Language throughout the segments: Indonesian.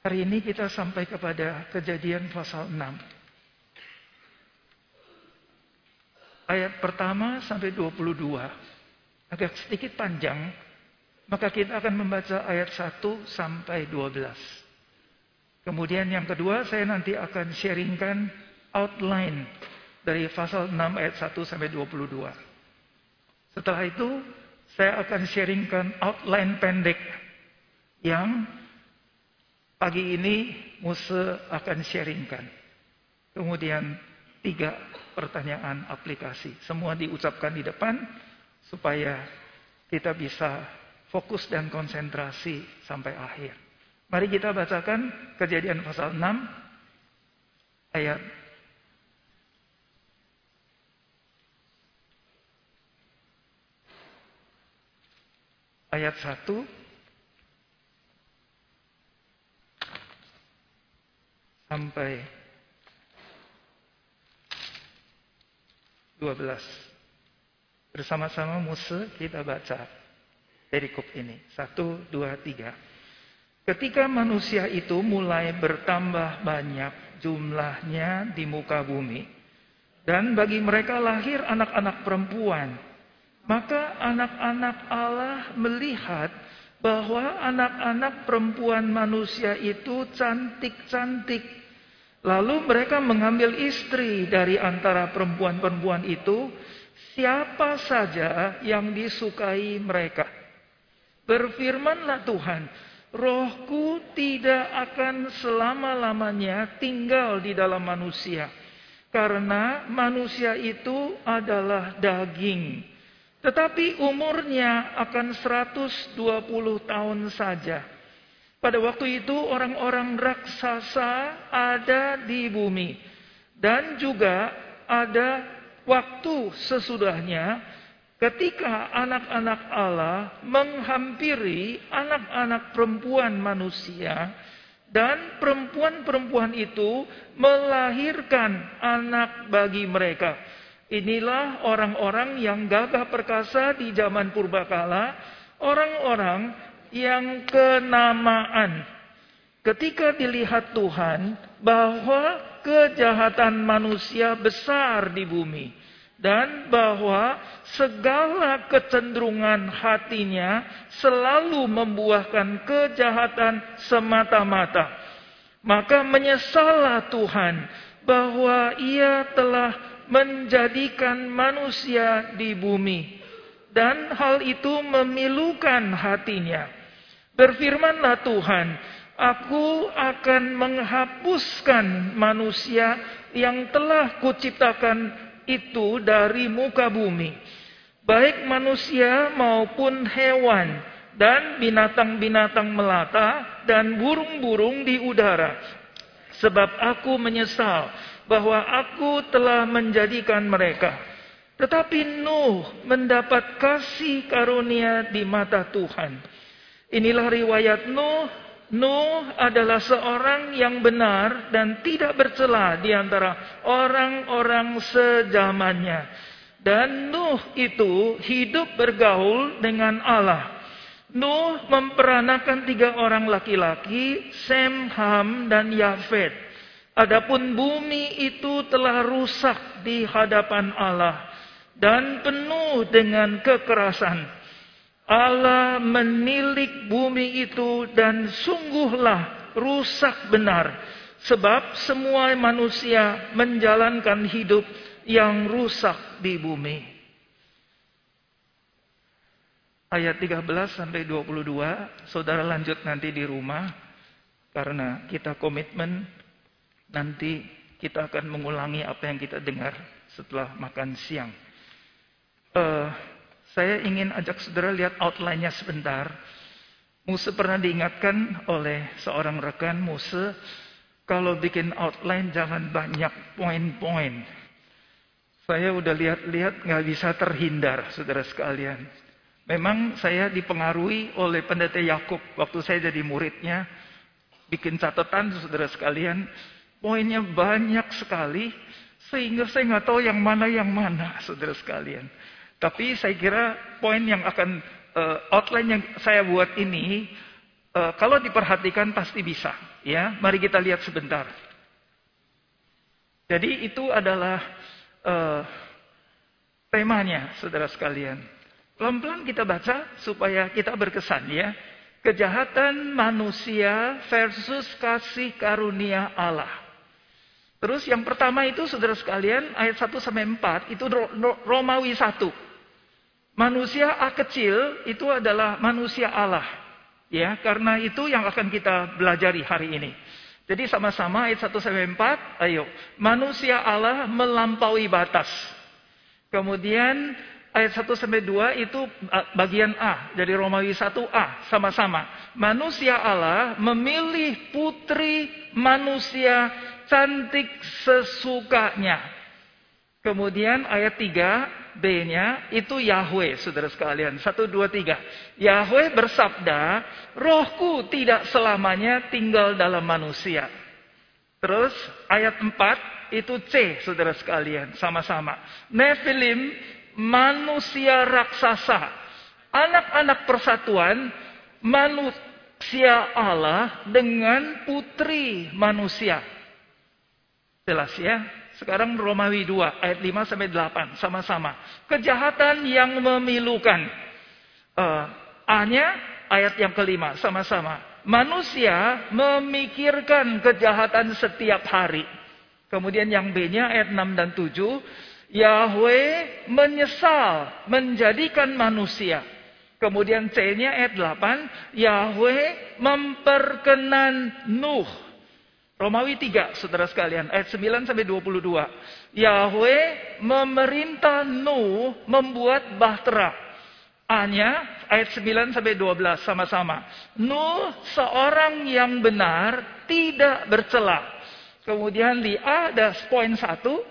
Hari ini kita sampai kepada kejadian pasal 6. Ayat pertama sampai 22. Agak sedikit panjang, maka kita akan membaca ayat 1 sampai 12. Kemudian yang kedua saya nanti akan sharingkan outline dari pasal 6 ayat 1 sampai 22. Setelah itu saya akan sharingkan outline pendek yang pagi ini Musa akan sharingkan. Kemudian tiga pertanyaan aplikasi. Semua diucapkan di depan supaya kita bisa fokus dan konsentrasi sampai akhir. Mari kita bacakan kejadian pasal 6 ayat ayat 1 sampai 12. Bersama-sama Musa kita baca perikop ini. Satu, dua, tiga. Ketika manusia itu mulai bertambah banyak jumlahnya di muka bumi. Dan bagi mereka lahir anak-anak perempuan. Maka anak-anak Allah melihat bahwa anak-anak perempuan manusia itu cantik-cantik Lalu mereka mengambil istri dari antara perempuan-perempuan itu, siapa saja yang disukai mereka. Berfirmanlah Tuhan, rohku tidak akan selama-lamanya tinggal di dalam manusia. Karena manusia itu adalah daging. Tetapi umurnya akan 120 tahun saja. Pada waktu itu orang-orang raksasa ada di bumi. Dan juga ada waktu sesudahnya ketika anak-anak Allah menghampiri anak-anak perempuan manusia. Dan perempuan-perempuan itu melahirkan anak bagi mereka. Inilah orang-orang yang gagah perkasa di zaman purbakala. Orang-orang yang kenamaan. Ketika dilihat Tuhan bahwa kejahatan manusia besar di bumi dan bahwa segala kecenderungan hatinya selalu membuahkan kejahatan semata-mata. Maka menyesallah Tuhan bahwa ia telah menjadikan manusia di bumi dan hal itu memilukan hatinya. Berfirmanlah Tuhan, aku akan menghapuskan manusia yang telah kuciptakan itu dari muka bumi. Baik manusia maupun hewan dan binatang-binatang melata dan burung-burung di udara. Sebab aku menyesal bahwa aku telah menjadikan mereka. Tetapi Nuh mendapat kasih karunia di mata Tuhan. Inilah riwayat Nuh. Nuh adalah seorang yang benar dan tidak bercela di antara orang-orang sejamannya. Dan Nuh itu hidup bergaul dengan Allah. Nuh memperanakan tiga orang laki-laki, Sem, Ham, dan Yafet. Adapun bumi itu telah rusak di hadapan Allah dan penuh dengan kekerasan. Allah menilik bumi itu dan sungguhlah rusak benar. Sebab semua manusia menjalankan hidup yang rusak di bumi. Ayat 13 sampai 22, saudara lanjut nanti di rumah. Karena kita komitmen nanti kita akan mengulangi apa yang kita dengar setelah makan siang. Uh, saya ingin ajak saudara lihat outline-nya sebentar. Musa pernah diingatkan oleh seorang rekan Musa, kalau bikin outline jangan banyak poin-poin. Saya udah lihat-lihat nggak bisa terhindar, saudara sekalian. Memang saya dipengaruhi oleh pendeta Yakub waktu saya jadi muridnya, bikin catatan, saudara sekalian. Poinnya banyak sekali, sehingga saya nggak tahu yang mana yang mana, saudara sekalian. Tapi saya kira poin yang akan uh, outline yang saya buat ini Uh, kalau diperhatikan pasti bisa, ya. Mari kita lihat sebentar. Jadi itu adalah uh, temanya, saudara sekalian. Pelan-pelan kita baca supaya kita berkesan, ya. Kejahatan manusia versus kasih karunia Allah. Terus yang pertama itu saudara sekalian ayat 1 sampai 4 itu Romawi 1. Manusia A kecil itu adalah manusia Allah. Ya, karena itu yang akan kita belajari hari ini. Jadi sama-sama ayat 1 sampai 4, ayo. Manusia Allah melampaui batas. Kemudian ayat 1 sampai 2 itu bagian A dari Romawi 1A sama-sama. Manusia Allah memilih putri manusia cantik sesukanya. Kemudian ayat 3 B-nya itu Yahweh, saudara sekalian. Satu, dua, tiga. Yahweh bersabda, rohku tidak selamanya tinggal dalam manusia. Terus ayat empat itu C, saudara sekalian. Sama-sama. Nephilim, manusia raksasa. Anak-anak persatuan, manusia Allah dengan putri manusia. Jelas ya? Sekarang Romawi 2 ayat 5 sampai 8 sama-sama. Kejahatan yang memilukan. Uh, A-nya ayat yang kelima sama-sama. Manusia memikirkan kejahatan setiap hari. Kemudian yang B-nya ayat 6 dan 7. Yahweh menyesal menjadikan manusia. Kemudian C-nya ayat 8. Yahweh memperkenan Nuh Romawi 3, saudara sekalian, ayat 9 sampai 22. Yahweh memerintah Nuh membuat bahtera. A-nya ayat 9 sampai 12 sama-sama. Nuh seorang yang benar tidak bercela. Kemudian di A ada poin 1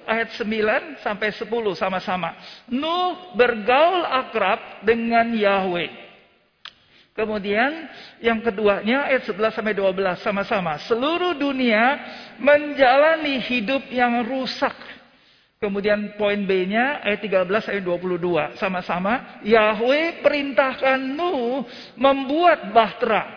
ayat 9 sampai 10 sama-sama. Nuh bergaul akrab dengan Yahweh. Kemudian yang keduanya ayat 11 sampai 12 sama-sama. Seluruh dunia menjalani hidup yang rusak. Kemudian poin B-nya ayat 13 ayat 22 sama-sama. Yahweh perintahkan Nuh membuat bahtera.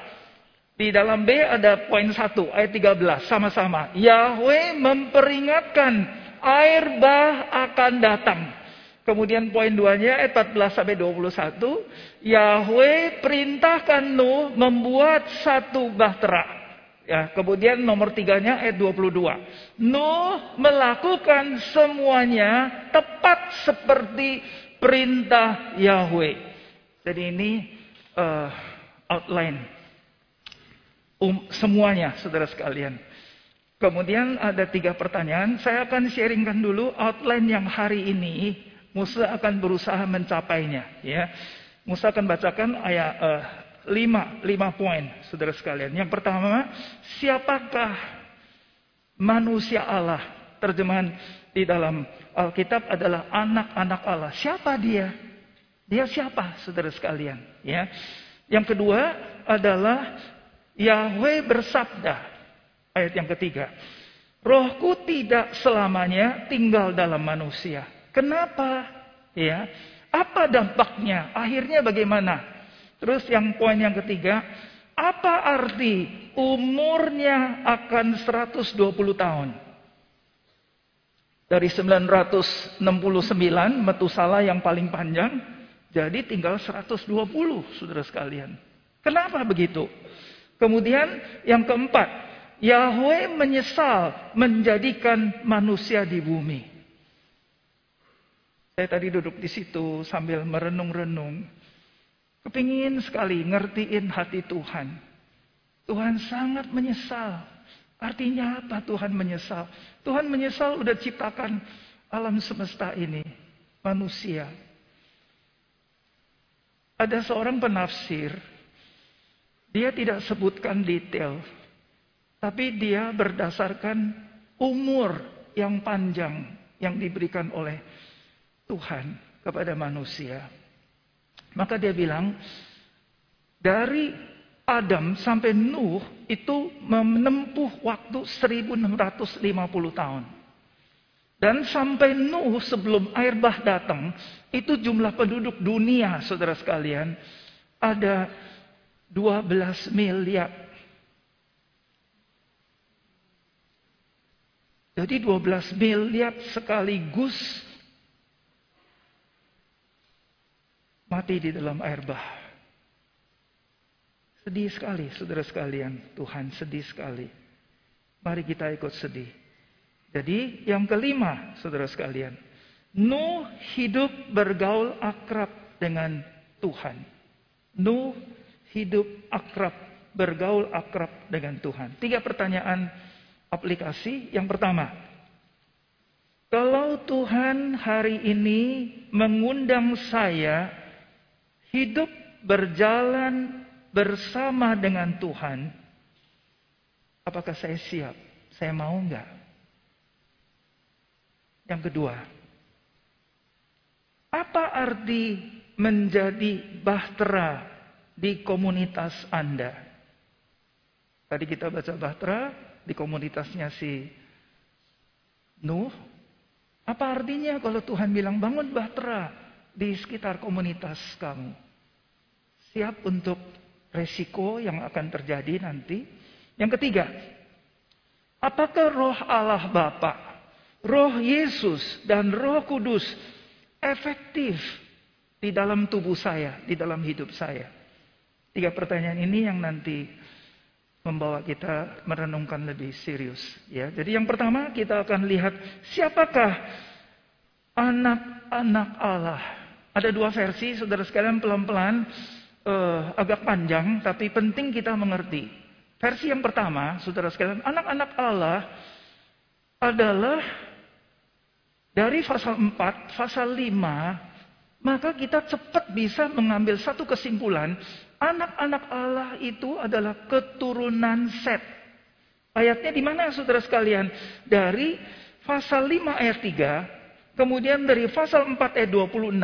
Di dalam B ada poin 1 ayat 13 sama-sama. Yahweh memperingatkan air bah akan datang. Kemudian poin duanya ayat 14 sampai 21. Yahweh perintahkan Nuh membuat satu bahtera. Ya, kemudian nomor tiganya ayat 22. Nuh melakukan semuanya tepat seperti perintah Yahweh. Jadi ini uh, outline um, semuanya saudara sekalian. Kemudian ada tiga pertanyaan. Saya akan sharingkan dulu outline yang hari ini Musa akan berusaha mencapainya. Ya, Musa akan bacakan ayat uh, lima, lima poin, saudara sekalian. Yang pertama, siapakah manusia Allah? Terjemahan di dalam Alkitab adalah anak-anak Allah. Siapa dia? Dia siapa, saudara sekalian? Ya. Yang kedua adalah Yahweh bersabda. Ayat yang ketiga. Rohku tidak selamanya tinggal dalam manusia. Kenapa? Ya. Apa dampaknya? Akhirnya bagaimana? Terus yang poin yang ketiga, apa arti umurnya akan 120 tahun? Dari 969 Metusala yang paling panjang jadi tinggal 120 Saudara sekalian. Kenapa begitu? Kemudian yang keempat, Yahweh menyesal menjadikan manusia di bumi. Saya tadi duduk di situ sambil merenung-renung. Kepingin sekali ngertiin hati Tuhan. Tuhan sangat menyesal. Artinya apa Tuhan menyesal? Tuhan menyesal udah ciptakan alam semesta ini. Manusia. Ada seorang penafsir. Dia tidak sebutkan detail. Tapi dia berdasarkan umur yang panjang yang diberikan oleh Tuhan kepada manusia. Maka dia bilang, dari Adam sampai Nuh itu menempuh waktu 1650 tahun. Dan sampai Nuh sebelum air bah datang, itu jumlah penduduk dunia, saudara sekalian, ada 12 miliar. Jadi 12 miliar sekaligus mati di dalam air bah. Sedih sekali, saudara sekalian. Tuhan sedih sekali. Mari kita ikut sedih. Jadi yang kelima, saudara sekalian. Nuh hidup bergaul akrab dengan Tuhan. Nuh hidup akrab, bergaul akrab dengan Tuhan. Tiga pertanyaan aplikasi. Yang pertama, kalau Tuhan hari ini mengundang saya hidup berjalan bersama dengan Tuhan, apakah saya siap? Saya mau enggak? Yang kedua, apa arti menjadi bahtera di komunitas Anda. Tadi kita baca Bahtera di komunitasnya si Nuh. Apa artinya kalau Tuhan bilang bangun Bahtera di sekitar komunitas kamu? Siap untuk resiko yang akan terjadi nanti. Yang ketiga, apakah roh Allah Bapa, roh Yesus dan roh Kudus efektif di dalam tubuh saya, di dalam hidup saya? Tiga pertanyaan ini yang nanti membawa kita merenungkan lebih serius. Ya, jadi yang pertama kita akan lihat siapakah anak-anak Allah. Ada dua versi, saudara sekalian pelan-pelan, uh, agak panjang, tapi penting kita mengerti. Versi yang pertama, saudara sekalian, anak-anak Allah adalah dari pasal 4, pasal 5, maka kita cepat bisa mengambil satu kesimpulan Anak-anak Allah itu adalah keturunan Set. Ayatnya di mana saudara sekalian? Dari pasal 5 ayat 3, kemudian dari pasal 4 ayat 26,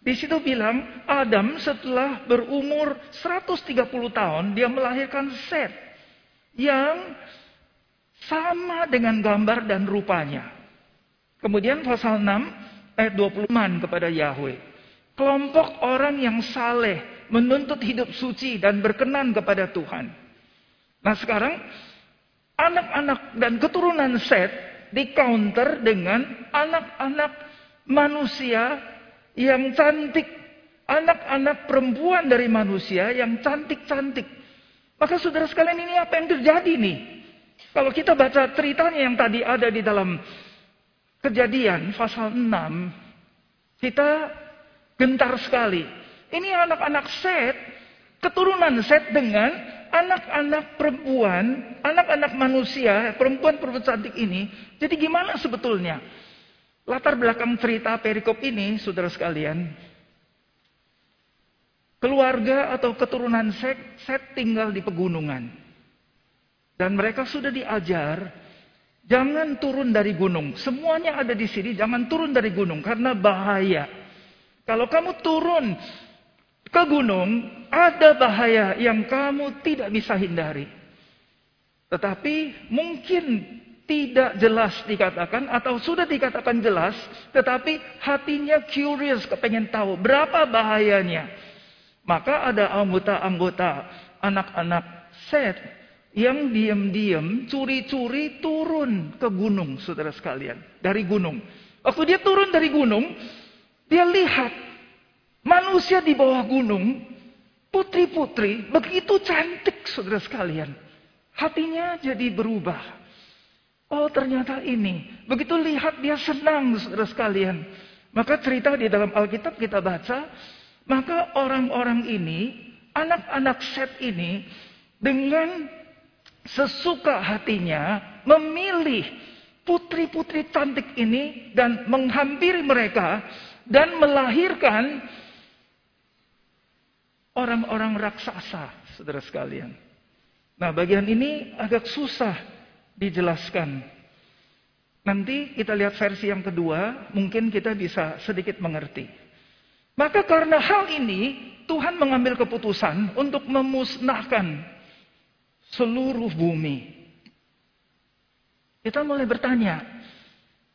di situ bilang Adam setelah berumur 130 tahun dia melahirkan Set yang sama dengan gambar dan rupanya. Kemudian pasal 6 ayat 20 kepada Yahweh. Kelompok orang yang saleh menuntut hidup suci dan berkenan kepada Tuhan. Nah sekarang anak-anak dan keturunan Set di counter dengan anak-anak manusia yang cantik, anak-anak perempuan dari manusia yang cantik-cantik. Maka saudara sekalian ini apa yang terjadi nih? Kalau kita baca ceritanya yang tadi ada di dalam kejadian pasal 6, kita gentar sekali. Ini anak-anak Set, keturunan Set dengan anak-anak perempuan, anak-anak manusia, perempuan-perempuan cantik ini. Jadi gimana sebetulnya? Latar belakang cerita perikop ini, saudara sekalian. Keluarga atau keturunan Set, Set tinggal di pegunungan. Dan mereka sudah diajar, jangan turun dari gunung. Semuanya ada di sini, jangan turun dari gunung karena bahaya. Kalau kamu turun ke gunung, ada bahaya yang kamu tidak bisa hindari. Tetapi mungkin tidak jelas dikatakan atau sudah dikatakan jelas, tetapi hatinya curious, kepengen tahu berapa bahayanya. Maka ada anggota-anggota anak-anak Set yang diam-diam curi-curi turun ke gunung, saudara sekalian, dari gunung. Waktu dia turun dari gunung, dia lihat Manusia di bawah gunung, putri-putri begitu cantik saudara sekalian. Hatinya jadi berubah. Oh ternyata ini. Begitu lihat dia senang saudara sekalian. Maka cerita di dalam Alkitab kita baca. Maka orang-orang ini, anak-anak Set ini. Dengan sesuka hatinya memilih putri-putri cantik ini. Dan menghampiri mereka. Dan melahirkan orang-orang raksasa, saudara sekalian. Nah, bagian ini agak susah dijelaskan. Nanti kita lihat versi yang kedua, mungkin kita bisa sedikit mengerti. Maka karena hal ini, Tuhan mengambil keputusan untuk memusnahkan seluruh bumi. Kita mulai bertanya,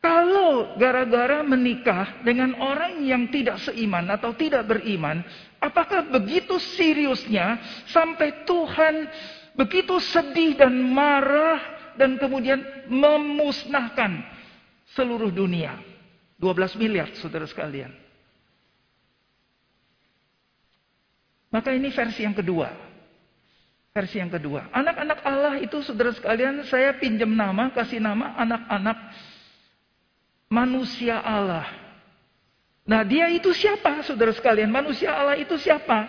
Kalau gara-gara menikah dengan orang yang tidak seiman atau tidak beriman, apakah begitu seriusnya sampai Tuhan begitu sedih dan marah dan kemudian memusnahkan seluruh dunia? 12 miliar saudara sekalian. Maka ini versi yang kedua. Versi yang kedua. Anak-anak Allah itu saudara sekalian saya pinjam nama, kasih nama anak-anak manusia Allah. Nah dia itu siapa saudara sekalian? Manusia Allah itu siapa?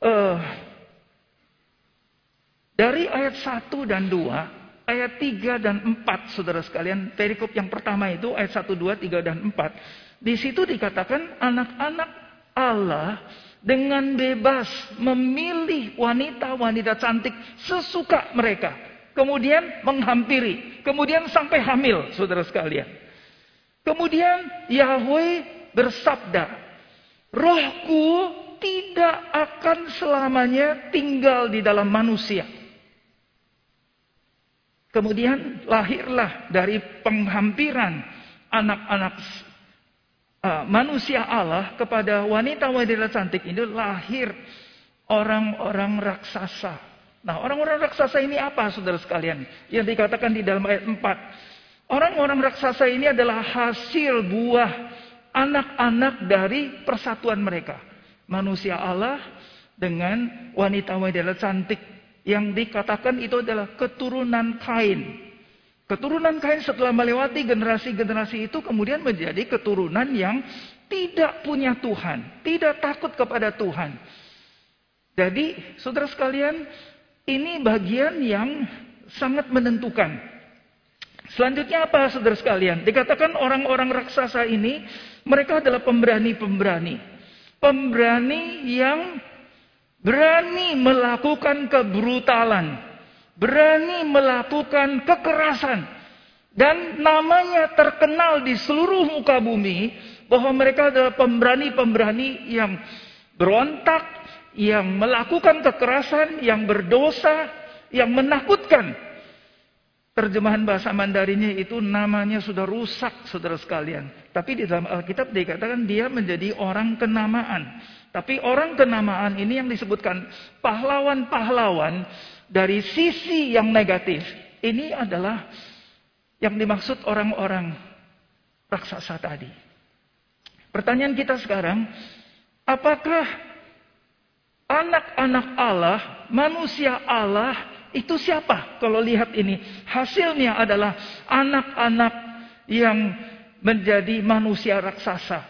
Uh, dari ayat 1 dan 2, ayat 3 dan 4 saudara sekalian, perikop yang pertama itu ayat 1, 2, 3 dan 4. Di situ dikatakan anak-anak Allah dengan bebas memilih wanita-wanita cantik sesuka mereka. Kemudian menghampiri, kemudian sampai hamil saudara sekalian. Kemudian Yahweh bersabda, rohku tidak akan selamanya tinggal di dalam manusia. Kemudian lahirlah dari penghampiran anak-anak uh, manusia Allah kepada wanita-wanita cantik ini lahir orang-orang raksasa. Nah, orang-orang raksasa ini apa saudara sekalian? Yang dikatakan di dalam ayat 4. Orang-orang raksasa ini adalah hasil buah anak-anak dari persatuan mereka. Manusia Allah dengan wanita-wanita cantik yang dikatakan itu adalah keturunan Kain. Keturunan Kain setelah melewati generasi-generasi itu kemudian menjadi keturunan yang tidak punya Tuhan, tidak takut kepada Tuhan. Jadi, saudara sekalian, ini bagian yang sangat menentukan Selanjutnya apa saudara sekalian? Dikatakan orang-orang raksasa ini mereka adalah pemberani-pemberani. Pemberani yang berani melakukan kebrutalan, berani melakukan kekerasan dan namanya terkenal di seluruh muka bumi bahwa mereka adalah pemberani-pemberani yang berontak, yang melakukan kekerasan, yang berdosa, yang menakutkan Terjemahan bahasa Mandarinnya itu namanya sudah rusak saudara sekalian. Tapi di dalam Alkitab dikatakan dia menjadi orang kenamaan. Tapi orang kenamaan ini yang disebutkan pahlawan-pahlawan dari sisi yang negatif. Ini adalah yang dimaksud orang-orang raksasa tadi. Pertanyaan kita sekarang, apakah anak-anak Allah, manusia Allah itu siapa? Kalau lihat ini, hasilnya adalah anak-anak yang menjadi manusia raksasa.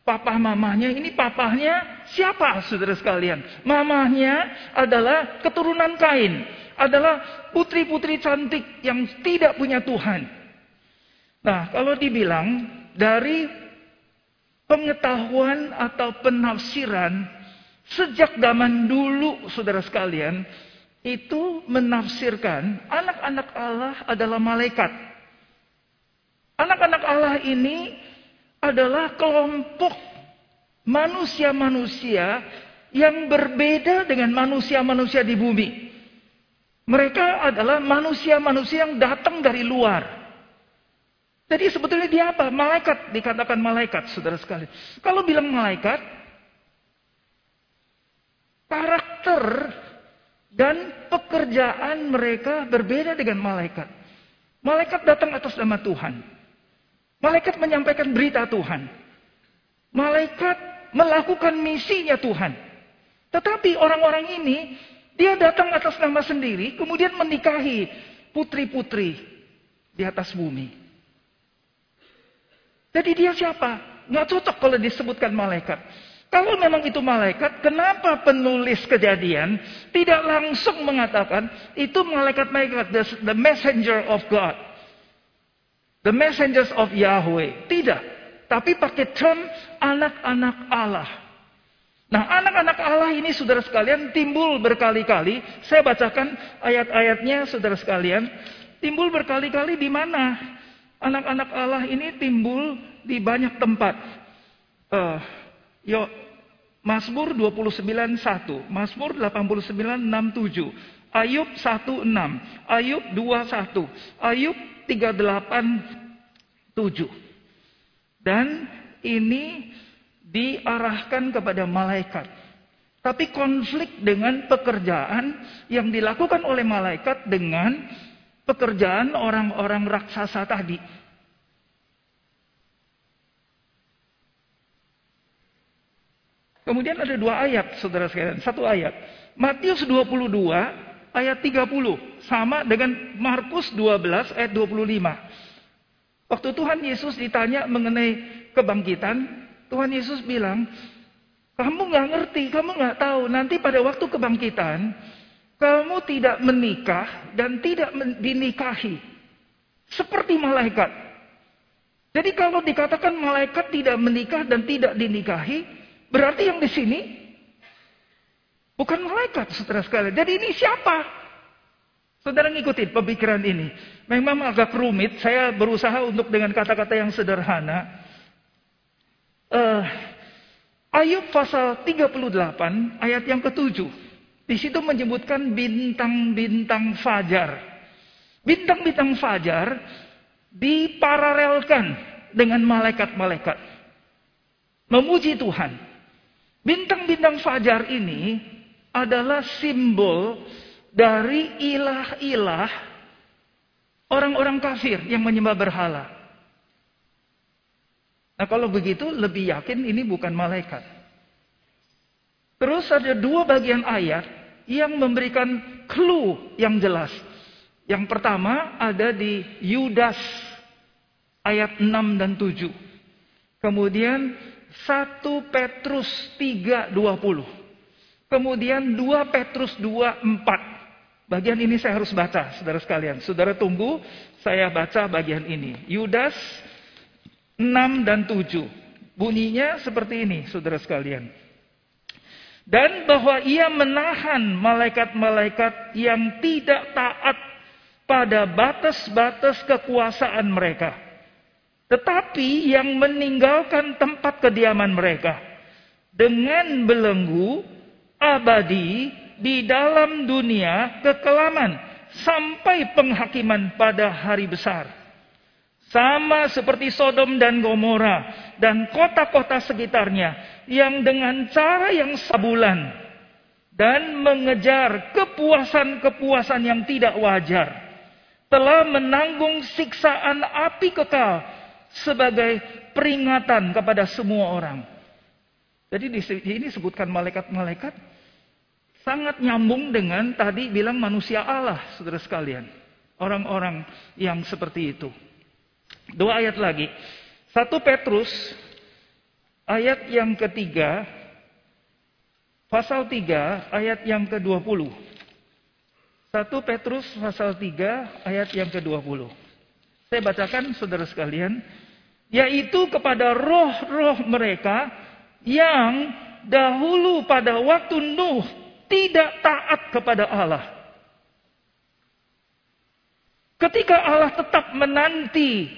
Papa mamahnya ini papahnya siapa saudara sekalian? Mamahnya adalah keturunan Kain, adalah putri-putri cantik yang tidak punya Tuhan. Nah, kalau dibilang dari pengetahuan atau penafsiran sejak zaman dulu saudara sekalian, itu menafsirkan anak-anak Allah adalah malaikat. Anak-anak Allah ini adalah kelompok manusia-manusia yang berbeda dengan manusia-manusia di bumi. Mereka adalah manusia-manusia yang datang dari luar. Jadi sebetulnya dia apa? Malaikat, dikatakan malaikat, saudara sekali. Kalau bilang malaikat, karakter dan pekerjaan mereka berbeda dengan malaikat. Malaikat datang atas nama Tuhan. Malaikat menyampaikan berita Tuhan. Malaikat melakukan misinya Tuhan. Tetapi orang-orang ini, dia datang atas nama sendiri, kemudian menikahi putri-putri di atas bumi. Jadi dia siapa? Nggak cocok kalau disebutkan malaikat. Kalau memang itu malaikat, kenapa penulis kejadian tidak langsung mengatakan itu malaikat-malaikat, the, the messenger of God. The messengers of Yahweh. Tidak. Tapi pakai term anak-anak Allah. Nah anak-anak Allah ini saudara sekalian timbul berkali-kali. Saya bacakan ayat-ayatnya saudara sekalian. Timbul berkali-kali di mana? Anak-anak Allah ini timbul di banyak tempat. Uh, Yo, Mazmur 29:1, Mazmur 89:67, Ayub 1:6, Ayub 2:1, Ayub 38:7, 7. Dan ini diarahkan kepada malaikat. Tapi konflik dengan pekerjaan yang dilakukan oleh malaikat dengan pekerjaan orang-orang raksasa tadi. Kemudian ada dua ayat, saudara sekalian. Satu ayat. Matius 22 ayat 30. Sama dengan Markus 12 ayat 25. Waktu Tuhan Yesus ditanya mengenai kebangkitan, Tuhan Yesus bilang, kamu nggak ngerti, kamu nggak tahu. Nanti pada waktu kebangkitan, kamu tidak menikah dan tidak dinikahi. Seperti malaikat. Jadi kalau dikatakan malaikat tidak menikah dan tidak dinikahi, berarti yang di sini bukan malaikat, saudara sekalian. Jadi ini siapa? Saudara ngikutin pemikiran ini. Memang agak rumit, saya berusaha untuk dengan kata-kata yang sederhana. Uh, Ayub pasal 38 ayat yang ketujuh. Di situ menyebutkan bintang-bintang fajar. Bintang-bintang fajar diparalelkan dengan malaikat-malaikat. Memuji Tuhan. Bintang-bintang fajar ini adalah simbol dari ilah-ilah orang-orang kafir yang menyembah berhala. Nah kalau begitu lebih yakin ini bukan malaikat. Terus ada dua bagian ayat yang memberikan clue yang jelas. Yang pertama ada di Yudas ayat 6 dan 7. Kemudian 1 Petrus 3:20. Kemudian 2 Petrus 2:4. Bagian ini saya harus baca, saudara sekalian. Saudara tunggu, saya baca bagian ini. Yudas 6 dan 7. Bunyinya seperti ini, saudara sekalian. Dan bahwa ia menahan malaikat-malaikat yang tidak taat pada batas-batas kekuasaan mereka. Tetapi yang meninggalkan tempat kediaman mereka. Dengan belenggu abadi di dalam dunia kekelaman. Sampai penghakiman pada hari besar. Sama seperti Sodom dan Gomora dan kota-kota sekitarnya yang dengan cara yang sabulan dan mengejar kepuasan-kepuasan yang tidak wajar telah menanggung siksaan api kekal sebagai peringatan kepada semua orang. Jadi di sini sebutkan malaikat-malaikat sangat nyambung dengan tadi bilang manusia Allah, saudara sekalian. Orang-orang yang seperti itu. Dua ayat lagi. Satu Petrus ayat yang ketiga, pasal tiga ayat yang ke-20. Satu Petrus pasal tiga ayat yang ke-20. Saya bacakan saudara sekalian. Yaitu kepada roh-roh mereka yang dahulu pada waktu Nuh tidak taat kepada Allah. Ketika Allah tetap menanti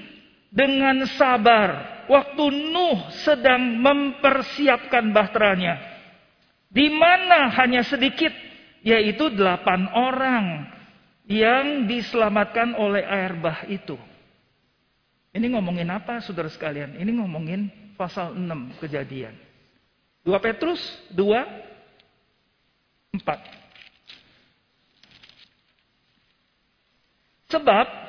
dengan sabar waktu Nuh sedang mempersiapkan bahteranya. Di mana hanya sedikit, yaitu delapan orang yang diselamatkan oleh air bah itu. Ini ngomongin apa saudara sekalian? Ini ngomongin pasal 6 kejadian. 2 Petrus 2 4. Sebab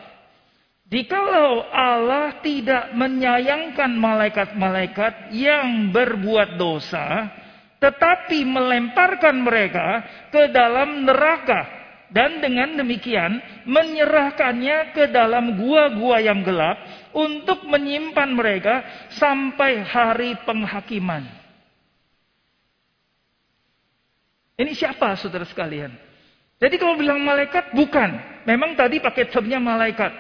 Jikalau Allah tidak menyayangkan malaikat-malaikat yang berbuat dosa, tetapi melemparkan mereka ke dalam neraka, dan dengan demikian menyerahkannya ke dalam gua-gua yang gelap untuk menyimpan mereka sampai hari penghakiman. Ini siapa saudara sekalian? Jadi kalau bilang malaikat bukan, memang tadi pakai termnya malaikat.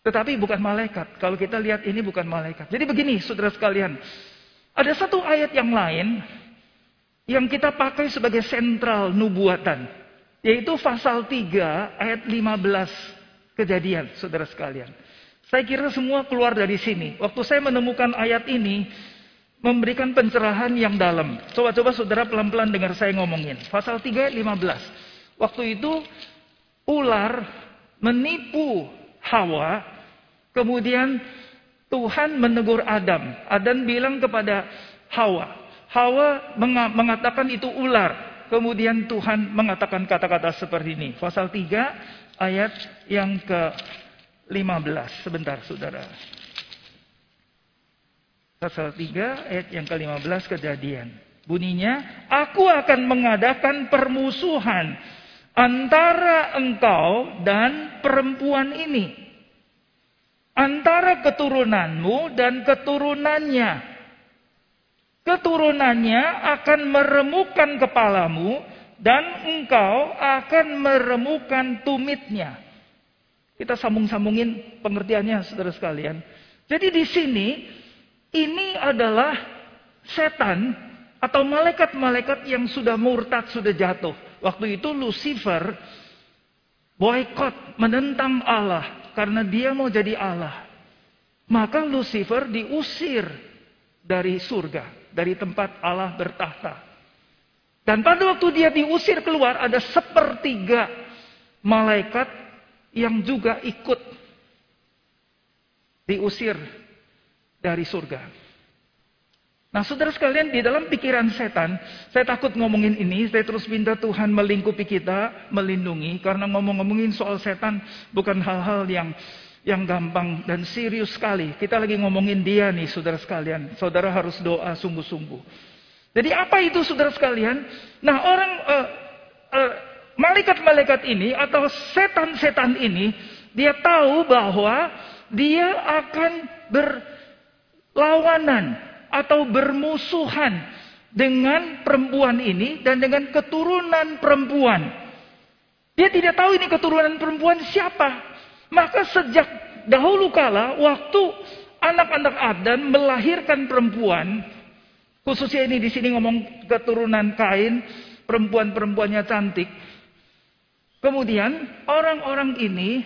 Tetapi bukan malaikat. Kalau kita lihat ini bukan malaikat. Jadi begini saudara sekalian. Ada satu ayat yang lain yang kita pakai sebagai sentral nubuatan. Yaitu pasal 3 ayat 15 kejadian saudara sekalian. Saya kira semua keluar dari sini. Waktu saya menemukan ayat ini memberikan pencerahan yang dalam. Coba-coba saudara pelan-pelan dengar saya ngomongin. Pasal 3 ayat 15. Waktu itu ular menipu Hawa Kemudian Tuhan menegur Adam. Adam bilang kepada Hawa. Hawa mengatakan itu ular. Kemudian Tuhan mengatakan kata-kata seperti ini. Pasal 3 ayat yang ke-15. Sebentar saudara. Pasal 3 ayat yang ke-15 kejadian. Bunyinya, aku akan mengadakan permusuhan antara engkau dan perempuan ini. Antara keturunanmu dan keturunannya. Keturunannya akan meremukan kepalamu dan engkau akan meremukan tumitnya. Kita sambung-sambungin pengertiannya saudara sekalian. Jadi di sini ini adalah setan atau malaikat-malaikat yang sudah murtad, sudah jatuh. Waktu itu Lucifer boykot, menentang Allah karena dia mau jadi Allah. Maka Lucifer diusir dari surga, dari tempat Allah bertahta. Dan pada waktu dia diusir keluar ada sepertiga malaikat yang juga ikut diusir dari surga. Nah saudara sekalian di dalam pikiran setan, saya takut ngomongin ini, saya terus minta Tuhan melingkupi kita, melindungi. Karena ngomong-ngomongin soal setan bukan hal-hal yang yang gampang dan serius sekali. Kita lagi ngomongin dia nih saudara sekalian. Saudara harus doa sungguh-sungguh. Jadi apa itu saudara sekalian? Nah orang uh, uh, malaikat-malaikat ini atau setan-setan ini, dia tahu bahwa dia akan berlawanan atau bermusuhan dengan perempuan ini dan dengan keturunan perempuan. Dia tidak tahu ini keturunan perempuan siapa. Maka sejak dahulu kala waktu anak-anak Adam melahirkan perempuan, khususnya ini di sini ngomong keturunan Kain, perempuan-perempuannya cantik. Kemudian orang-orang ini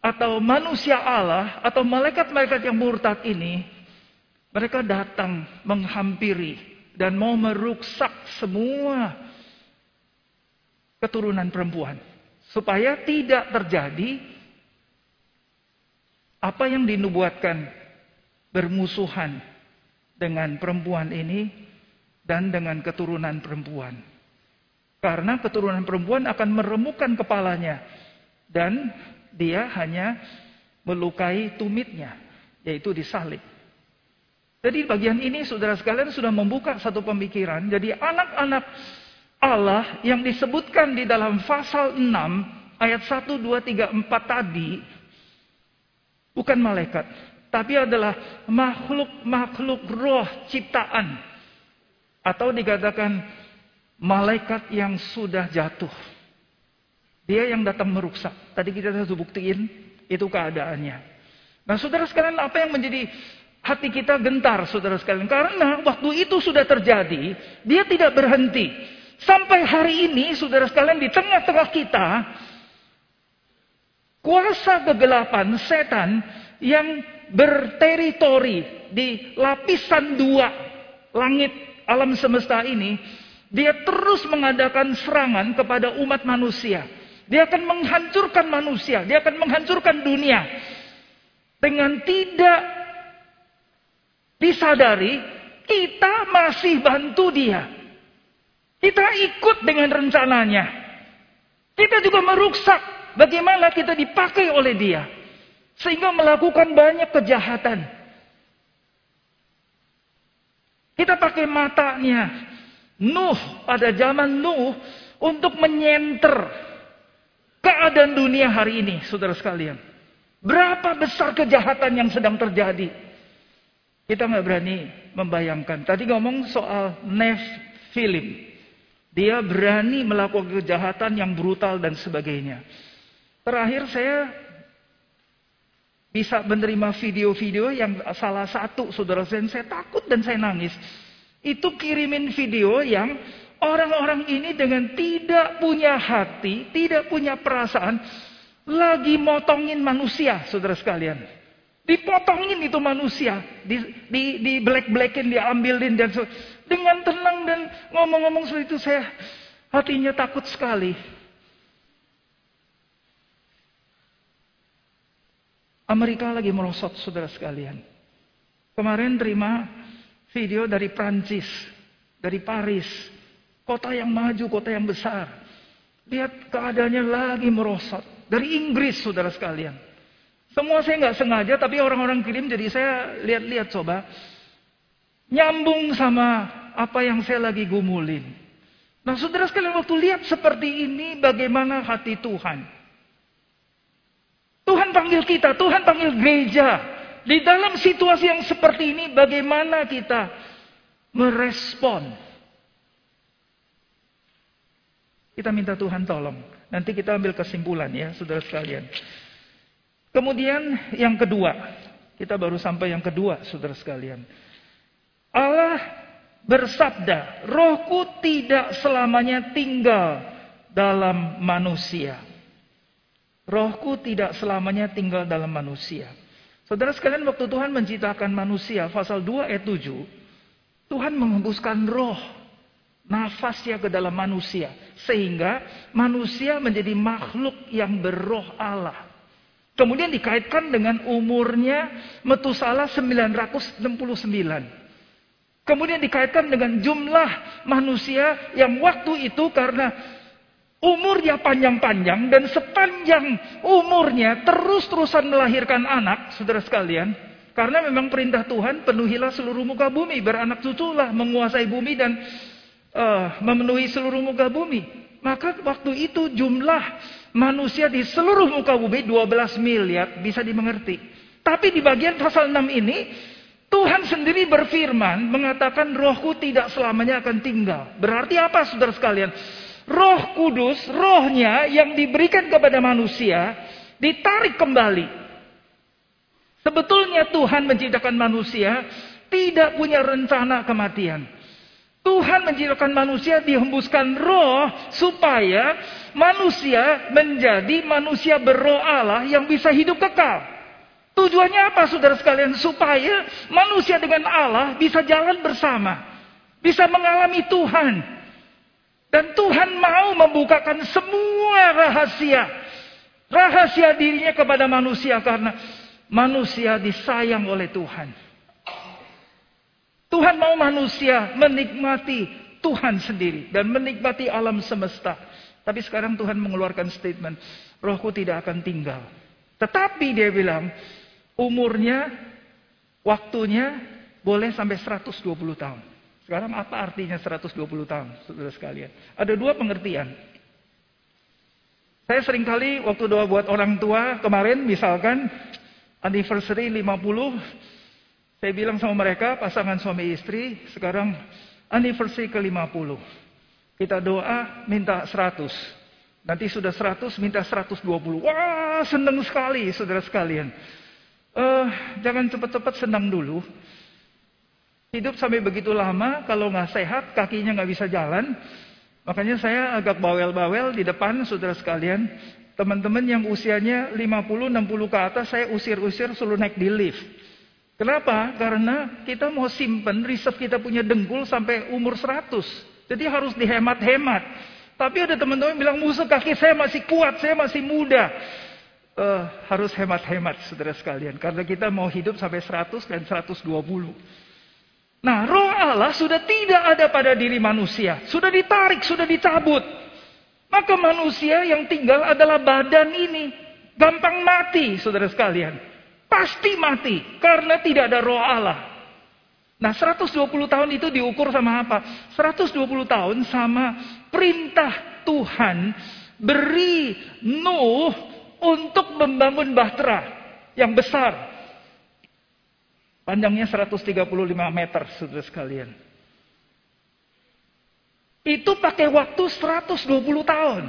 atau manusia Allah atau malaikat-malaikat yang murtad ini mereka datang menghampiri dan mau meruksak semua keturunan perempuan. Supaya tidak terjadi apa yang dinubuatkan bermusuhan dengan perempuan ini dan dengan keturunan perempuan. Karena keturunan perempuan akan meremukan kepalanya dan dia hanya melukai tumitnya, yaitu disalib. Jadi bagian ini saudara sekalian sudah membuka satu pemikiran. Jadi anak-anak Allah yang disebutkan di dalam pasal 6 ayat 1, 2, 3, 4 tadi bukan malaikat. Tapi adalah makhluk-makhluk roh ciptaan. Atau dikatakan malaikat yang sudah jatuh. Dia yang datang merusak. Tadi kita sudah buktiin itu keadaannya. Nah saudara sekalian apa yang menjadi Hati kita gentar, saudara sekalian. Karena waktu itu sudah terjadi, dia tidak berhenti. Sampai hari ini, saudara sekalian, di tengah-tengah kita, kuasa kegelapan setan yang berteritori di lapisan dua langit alam semesta ini, dia terus mengadakan serangan kepada umat manusia. Dia akan menghancurkan manusia, dia akan menghancurkan dunia dengan tidak disadari kita masih bantu dia. Kita ikut dengan rencananya. Kita juga meruksak bagaimana kita dipakai oleh dia. Sehingga melakukan banyak kejahatan. Kita pakai matanya. Nuh pada zaman Nuh untuk menyenter keadaan dunia hari ini, saudara sekalian. Berapa besar kejahatan yang sedang terjadi. Kita nggak berani membayangkan. Tadi ngomong soal Nef Philip. Dia berani melakukan kejahatan yang brutal dan sebagainya. Terakhir saya bisa menerima video-video yang salah satu saudara saya, saya takut dan saya nangis. Itu kirimin video yang orang-orang ini dengan tidak punya hati, tidak punya perasaan, lagi motongin manusia, saudara sekalian. Dipotongin itu manusia, di, di, di black-blackin, diambilin dan dengan tenang dan ngomong-ngomong seperti itu saya hatinya takut sekali. Amerika lagi merosot, saudara sekalian. Kemarin terima video dari Prancis, dari Paris, kota yang maju, kota yang besar. Lihat keadaannya lagi merosot. Dari Inggris, saudara sekalian. Semua saya nggak sengaja, tapi orang-orang kirim, jadi saya lihat-lihat coba. Nyambung sama apa yang saya lagi gumulin. Nah saudara sekalian waktu lihat seperti ini bagaimana hati Tuhan. Tuhan panggil kita, Tuhan panggil gereja. Di dalam situasi yang seperti ini bagaimana kita merespon? Kita minta Tuhan tolong. Nanti kita ambil kesimpulan ya, saudara sekalian. Kemudian yang kedua, kita baru sampai yang kedua, saudara sekalian. Allah bersabda, rohku tidak selamanya tinggal dalam manusia. Rohku tidak selamanya tinggal dalam manusia. Saudara sekalian waktu Tuhan menciptakan manusia, pasal 2 ayat 7, Tuhan menghembuskan roh, nafasnya ke dalam manusia. Sehingga manusia menjadi makhluk yang berroh Allah. Kemudian dikaitkan dengan umurnya Metusala 969. Kemudian dikaitkan dengan jumlah manusia yang waktu itu karena umurnya panjang-panjang dan sepanjang umurnya terus-terusan melahirkan anak, saudara sekalian. Karena memang perintah Tuhan penuhilah seluruh muka bumi, beranak cuculah, menguasai bumi dan uh, memenuhi seluruh muka bumi. Maka waktu itu jumlah manusia di seluruh muka bumi 12 miliar bisa dimengerti. Tapi di bagian pasal 6 ini Tuhan sendiri berfirman mengatakan rohku tidak selamanya akan tinggal. Berarti apa saudara sekalian? Roh Kudus, rohnya yang diberikan kepada manusia, ditarik kembali. Sebetulnya Tuhan menciptakan manusia tidak punya rencana kematian. Tuhan menciptakan manusia dihembuskan roh supaya manusia menjadi manusia berroh Allah yang bisa hidup kekal. Tujuannya apa saudara sekalian? Supaya manusia dengan Allah bisa jalan bersama. Bisa mengalami Tuhan. Dan Tuhan mau membukakan semua rahasia. Rahasia dirinya kepada manusia karena manusia disayang oleh Tuhan. Tuhan mau manusia menikmati Tuhan sendiri dan menikmati alam semesta. Tapi sekarang Tuhan mengeluarkan statement, rohku tidak akan tinggal. Tetapi dia bilang, umurnya, waktunya boleh sampai 120 tahun. Sekarang apa artinya 120 tahun, saudara sekalian? Ada dua pengertian. Saya sering kali waktu doa buat orang tua kemarin misalkan anniversary 50, saya bilang sama mereka pasangan suami istri sekarang anniversary ke 50. Kita doa minta 100. Nanti sudah 100 minta 120. Wah senang sekali saudara sekalian. Uh, jangan cepat-cepat senang dulu. Hidup sampai begitu lama, kalau nggak sehat, kakinya nggak bisa jalan. Makanya saya agak bawel-bawel di depan saudara sekalian. Teman-teman yang usianya 50-60 ke atas, saya usir-usir suruh naik di lift. Kenapa? Karena kita mau simpen reserve kita punya dengkul sampai umur 100. Jadi harus dihemat-hemat. Tapi ada teman-teman bilang musuh kaki saya masih kuat, saya masih muda. Uh, harus hemat-hemat saudara sekalian. Karena kita mau hidup sampai 100 dan 120. Nah, roh Allah sudah tidak ada pada diri manusia. Sudah ditarik, sudah dicabut. Maka manusia yang tinggal adalah badan ini. Gampang mati, saudara sekalian. Pasti mati, karena tidak ada roh Allah. Nah, 120 tahun itu diukur sama apa? 120 tahun sama perintah Tuhan beri Nuh untuk membangun bahtera yang besar Panjangnya 135 meter, saudara sekalian. Itu pakai waktu 120 tahun.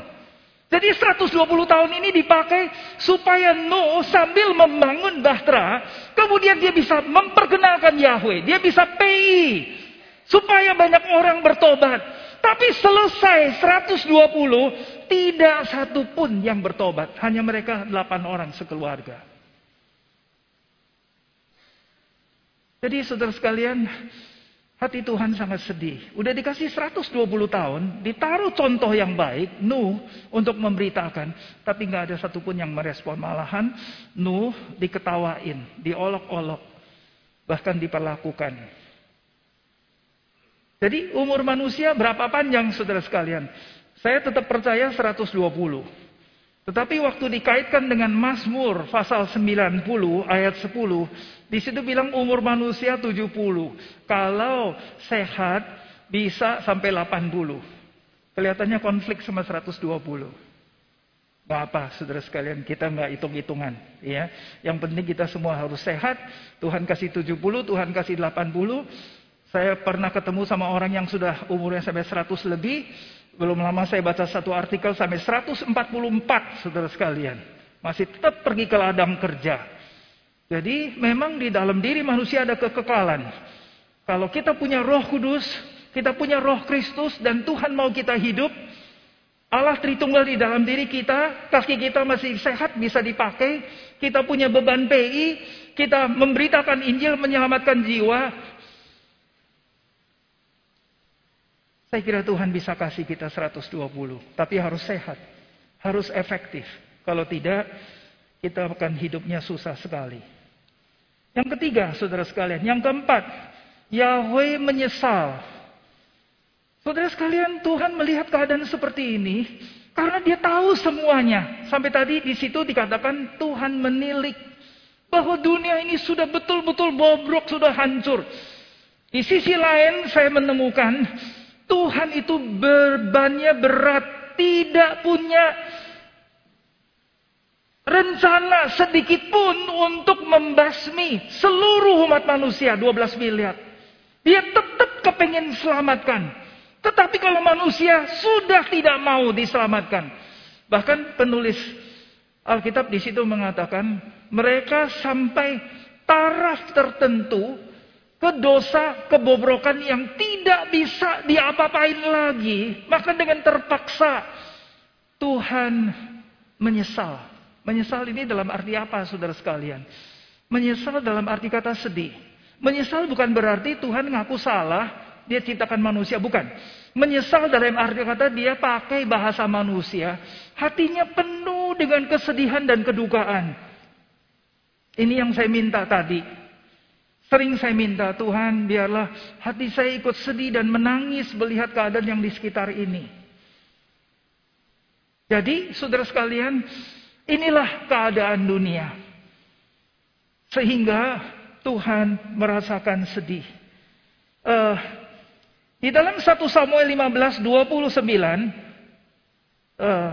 Jadi 120 tahun ini dipakai supaya Nuh sambil membangun bahtera, kemudian dia bisa memperkenalkan Yahweh, dia bisa PI, supaya banyak orang bertobat. Tapi selesai 120, tidak satu pun yang bertobat. Hanya mereka 8 orang sekeluarga. Jadi saudara sekalian, Hati Tuhan sangat sedih. Udah dikasih 120 tahun, ditaruh contoh yang baik, Nuh, untuk memberitakan. Tapi nggak ada satupun yang merespon. Malahan, Nuh diketawain, diolok-olok, bahkan diperlakukan. Jadi umur manusia berapa panjang saudara sekalian? Saya tetap percaya 120. Tetapi waktu dikaitkan dengan Mazmur pasal 90 ayat 10, di situ bilang umur manusia 70. Kalau sehat bisa sampai 80. Kelihatannya konflik sama 120. Gak apa, saudara sekalian, kita nggak hitung-hitungan, ya. Yang penting kita semua harus sehat. Tuhan kasih 70, Tuhan kasih 80. Saya pernah ketemu sama orang yang sudah umurnya sampai 100 lebih, belum lama saya baca satu artikel sampai 144 saudara sekalian. Masih tetap pergi ke ladang kerja. Jadi memang di dalam diri manusia ada kekekalan. Kalau kita punya roh kudus, kita punya roh Kristus dan Tuhan mau kita hidup. Allah Tritunggal di dalam diri kita, kaki kita masih sehat bisa dipakai. Kita punya beban PI, kita memberitakan Injil menyelamatkan jiwa. Saya kira Tuhan bisa kasih kita 120, tapi harus sehat, harus efektif. Kalau tidak, kita akan hidupnya susah sekali. Yang ketiga, saudara sekalian, yang keempat, Yahweh menyesal. Saudara sekalian, Tuhan melihat keadaan seperti ini karena Dia tahu semuanya. Sampai tadi di situ dikatakan Tuhan menilik bahwa dunia ini sudah betul-betul bobrok, sudah hancur. Di sisi lain saya menemukan Tuhan itu bebannya berat, tidak punya rencana sedikit pun untuk membasmi seluruh umat manusia 12 miliar. Dia tetap kepengen selamatkan. Tetapi kalau manusia sudah tidak mau diselamatkan. Bahkan penulis Alkitab di situ mengatakan mereka sampai taraf tertentu ke dosa kebobrokan yang tidak bisa diapa-apain lagi, maka dengan terpaksa Tuhan menyesal. Menyesal ini dalam arti apa saudara sekalian? Menyesal dalam arti kata sedih. Menyesal bukan berarti Tuhan ngaku salah, dia ciptakan manusia, bukan. Menyesal dalam arti kata dia pakai bahasa manusia, hatinya penuh dengan kesedihan dan kedukaan. Ini yang saya minta tadi. Sering saya minta Tuhan biarlah hati saya ikut sedih dan menangis melihat keadaan yang di sekitar ini. Jadi saudara sekalian inilah keadaan dunia. Sehingga Tuhan merasakan sedih. Uh, di dalam 1 Samuel 15, 29. Uh,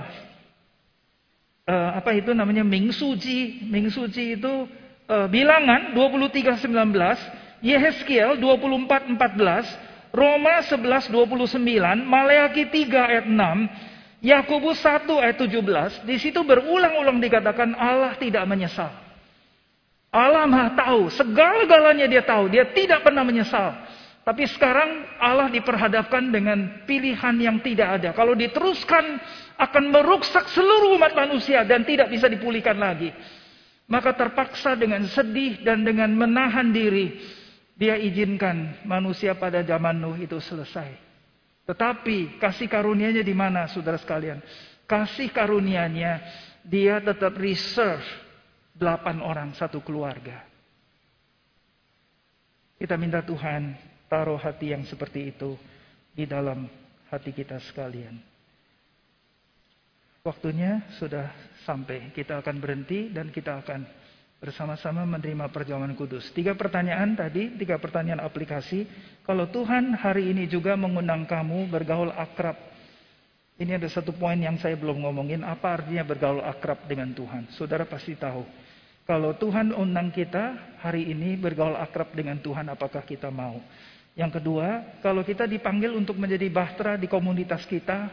uh, apa itu namanya Ming Suci. Ming Suci itu bilangan 23:19, Yehezkiel 24:14, Roma 11:29, Maleakhi 3 ayat 6, Yakobus 1 ayat 17, di situ berulang-ulang dikatakan Allah tidak menyesal. Allah Maha tahu, segala-galanya dia tahu, dia tidak pernah menyesal. Tapi sekarang Allah diperhadapkan dengan pilihan yang tidak ada. Kalau diteruskan akan merusak seluruh umat manusia dan tidak bisa dipulihkan lagi. Maka terpaksa dengan sedih dan dengan menahan diri, dia izinkan manusia pada zaman Nuh itu selesai. Tetapi kasih karunia-Nya di mana saudara sekalian? Kasih karunia-Nya dia tetap reserve delapan orang satu keluarga. Kita minta Tuhan taruh hati yang seperti itu di dalam hati kita sekalian. Waktunya sudah sampai. Kita akan berhenti dan kita akan bersama-sama menerima perjuangan kudus. Tiga pertanyaan tadi, tiga pertanyaan aplikasi. Kalau Tuhan hari ini juga mengundang kamu bergaul akrab. Ini ada satu poin yang saya belum ngomongin. Apa artinya bergaul akrab dengan Tuhan? Saudara pasti tahu. Kalau Tuhan undang kita hari ini bergaul akrab dengan Tuhan, apakah kita mau? Yang kedua, kalau kita dipanggil untuk menjadi bahtera di komunitas kita,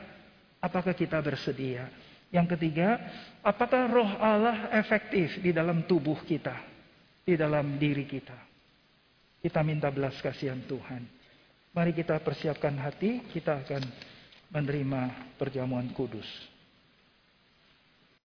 apakah kita bersedia? Yang ketiga, apakah roh Allah efektif di dalam tubuh kita, di dalam diri kita? Kita minta belas kasihan Tuhan. Mari kita persiapkan hati, kita akan menerima perjamuan kudus.